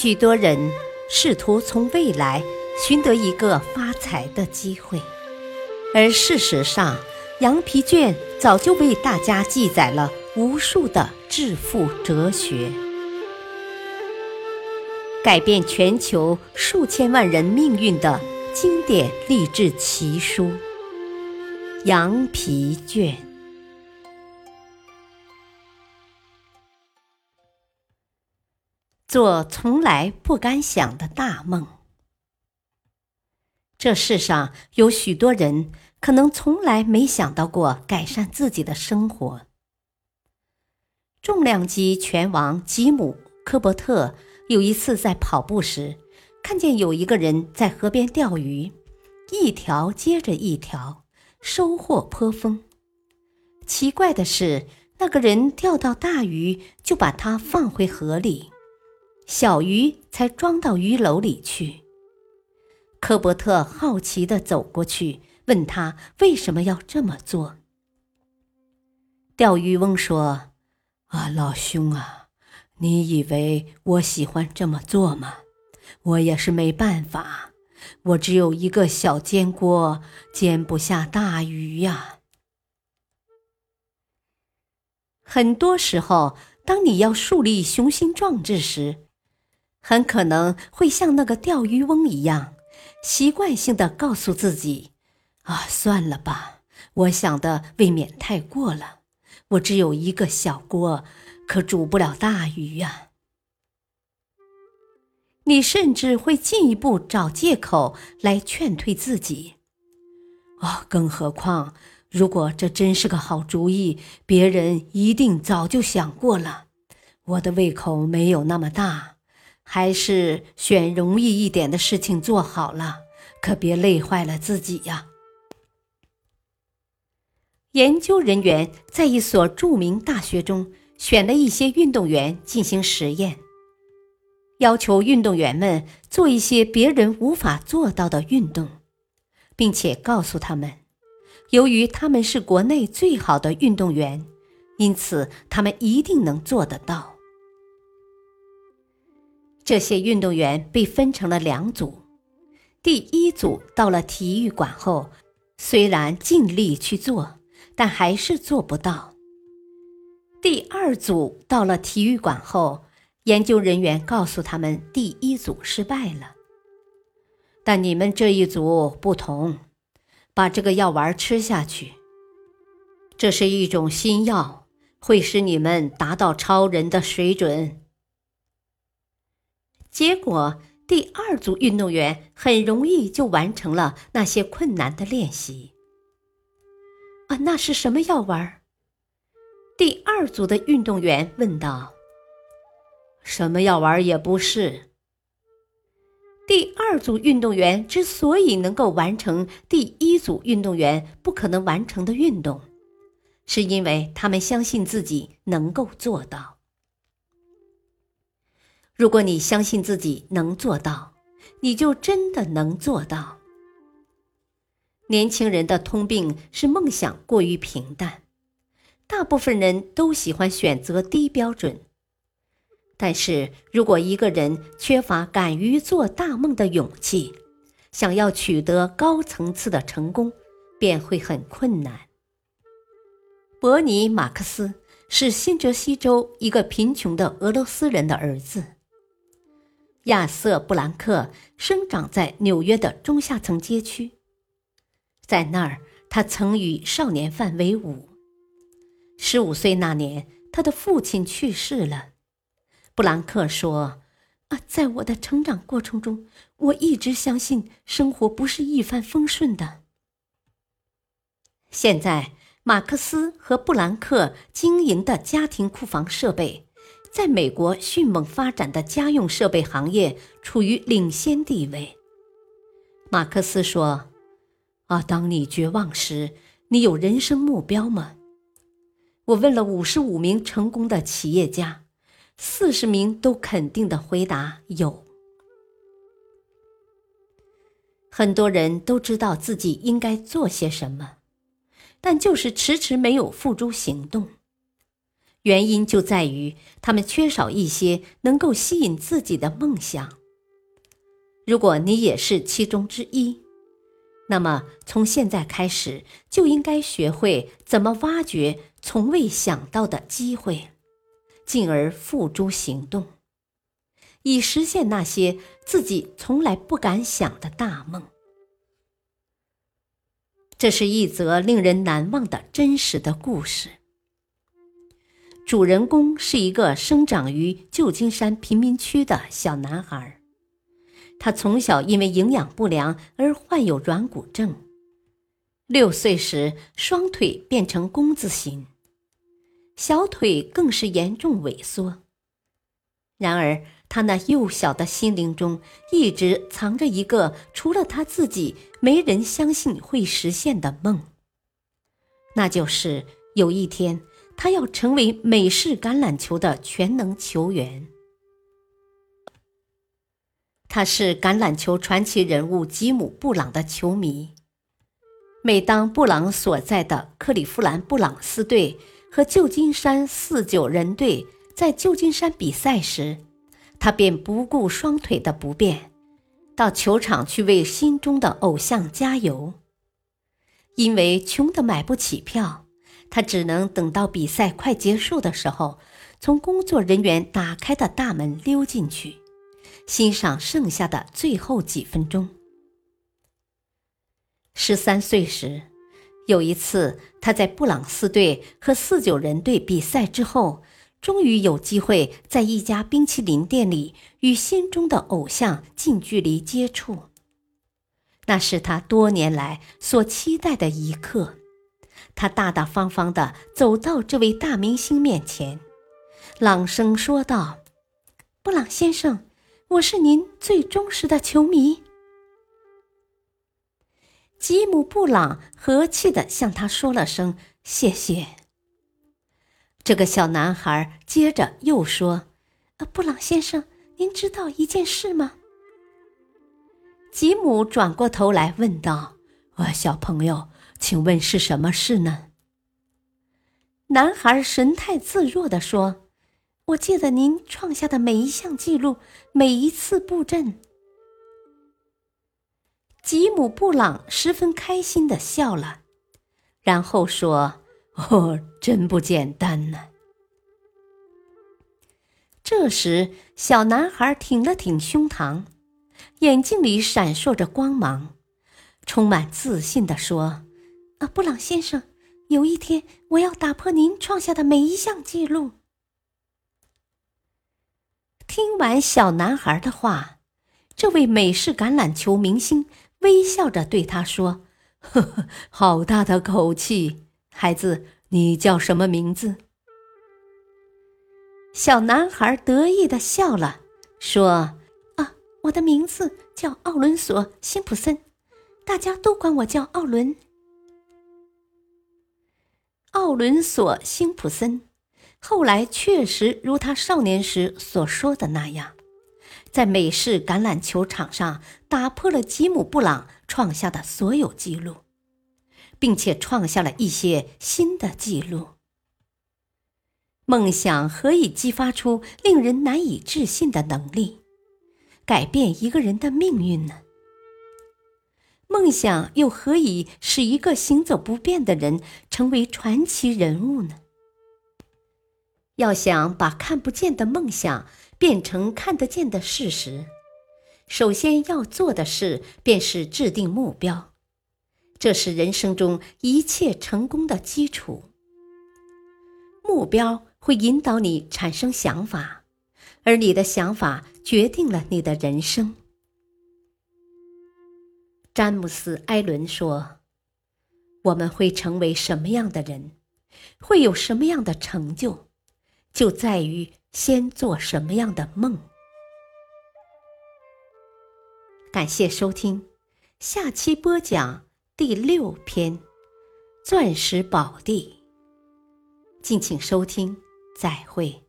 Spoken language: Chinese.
许多人试图从未来寻得一个发财的机会，而事实上，羊皮卷早就为大家记载了无数的致富哲学，改变全球数千万人命运的经典励志奇书《羊皮卷》。做从来不敢想的大梦。这世上有许多人可能从来没想到过改善自己的生活。重量级拳王吉姆·科伯特有一次在跑步时，看见有一个人在河边钓鱼，一条接着一条，收获颇丰。奇怪的是，那个人钓到大鱼就把它放回河里。小鱼才装到鱼篓里去。科伯特好奇地走过去，问他为什么要这么做。钓鱼翁说：“啊，老兄啊，你以为我喜欢这么做吗？我也是没办法，我只有一个小煎锅，煎不下大鱼呀。很多时候，当你要树立雄心壮志时，很可能会像那个钓鱼翁一样，习惯性的告诉自己：“啊，算了吧，我想的未免太过了。我只有一个小锅，可煮不了大鱼呀。”你甚至会进一步找借口来劝退自己。哦，更何况，如果这真是个好主意，别人一定早就想过了。我的胃口没有那么大。还是选容易一点的事情做好了，可别累坏了自己呀。研究人员在一所著名大学中选了一些运动员进行实验，要求运动员们做一些别人无法做到的运动，并且告诉他们，由于他们是国内最好的运动员，因此他们一定能做得到。这些运动员被分成了两组，第一组到了体育馆后，虽然尽力去做，但还是做不到。第二组到了体育馆后，研究人员告诉他们，第一组失败了。但你们这一组不同，把这个药丸吃下去。这是一种新药，会使你们达到超人的水准。结果，第二组运动员很容易就完成了那些困难的练习。啊，那是什么药丸？第二组的运动员问道。什么药丸也不是。第二组运动员之所以能够完成第一组运动员不可能完成的运动，是因为他们相信自己能够做到。如果你相信自己能做到，你就真的能做到。年轻人的通病是梦想过于平淡，大部分人都喜欢选择低标准。但是如果一个人缺乏敢于做大梦的勇气，想要取得高层次的成功，便会很困难。伯尼·马克思是新泽西州一个贫穷的俄罗斯人的儿子。亚瑟·布兰克生长在纽约的中下层街区，在那儿，他曾与少年犯为伍。十五岁那年，他的父亲去世了。布兰克说：“啊，在我的成长过程中，我一直相信生活不是一帆风顺的。”现在，马克思和布兰克经营的家庭库房设备。在美国迅猛发展的家用设备行业处于领先地位。马克思说：“啊，当你绝望时，你有人生目标吗？”我问了五十五名成功的企业家，四十名都肯定的回答有。很多人都知道自己应该做些什么，但就是迟迟没有付诸行动。原因就在于他们缺少一些能够吸引自己的梦想。如果你也是其中之一，那么从现在开始就应该学会怎么挖掘从未想到的机会，进而付诸行动，以实现那些自己从来不敢想的大梦。这是一则令人难忘的真实的故事。主人公是一个生长于旧金山贫民区的小男孩，他从小因为营养不良而患有软骨症，六岁时双腿变成弓字形，小腿更是严重萎缩。然而，他那幼小的心灵中一直藏着一个除了他自己没人相信会实现的梦，那就是有一天他要成为美式橄榄球的全能球员。他是橄榄球传奇人物吉姆·布朗的球迷，每当布朗所在的克利夫兰布朗斯队和旧金山四九人队在旧金山比赛时，他便不顾双腿的不便，到球场去为心中的偶像加油。因为穷的买不起票，他只能等到比赛快结束的时候，从工作人员打开的大门溜进去，欣赏剩下的最后几分钟。十三岁时，有一次他在布朗斯队和四九人队比赛之后。终于有机会在一家冰淇淋店里与心中的偶像近距离接触，那是他多年来所期待的一刻。他大大方方地走到这位大明星面前，朗声说道：“布朗先生，我是您最忠实的球迷。”吉姆·布朗和气地向他说了声谢谢。这个小男孩接着又说：“呃，布朗先生，您知道一件事吗？”吉姆转过头来问道：“呃，小朋友，请问是什么事呢？”男孩神态自若地说：“我记得您创下的每一项记录，每一次布阵。”吉姆·布朗十分开心地笑了，然后说。哦，真不简单呢。这时，小男孩挺了挺胸膛，眼睛里闪烁着光芒，充满自信地说：“啊，布朗先生，有一天我要打破您创下的每一项记录。”听完小男孩的话，这位美式橄榄球明星微笑着对他说：“呵呵，好大的口气。”孩子，你叫什么名字？小男孩得意的笑了，说：“啊，我的名字叫奥伦索·辛普森，大家都管我叫奥伦。”奥伦索·辛普森后来确实如他少年时所说的那样，在美式橄榄球场上打破了吉姆·布朗创下的所有记录。并且创下了一些新的记录。梦想何以激发出令人难以置信的能力，改变一个人的命运呢？梦想又何以使一个行走不便的人成为传奇人物呢？要想把看不见的梦想变成看得见的事实，首先要做的事便是制定目标。这是人生中一切成功的基础。目标会引导你产生想法，而你的想法决定了你的人生。詹姆斯·艾伦说：“我们会成为什么样的人，会有什么样的成就，就在于先做什么样的梦。”感谢收听，下期播讲。第六篇，钻石宝地。敬请收听，再会。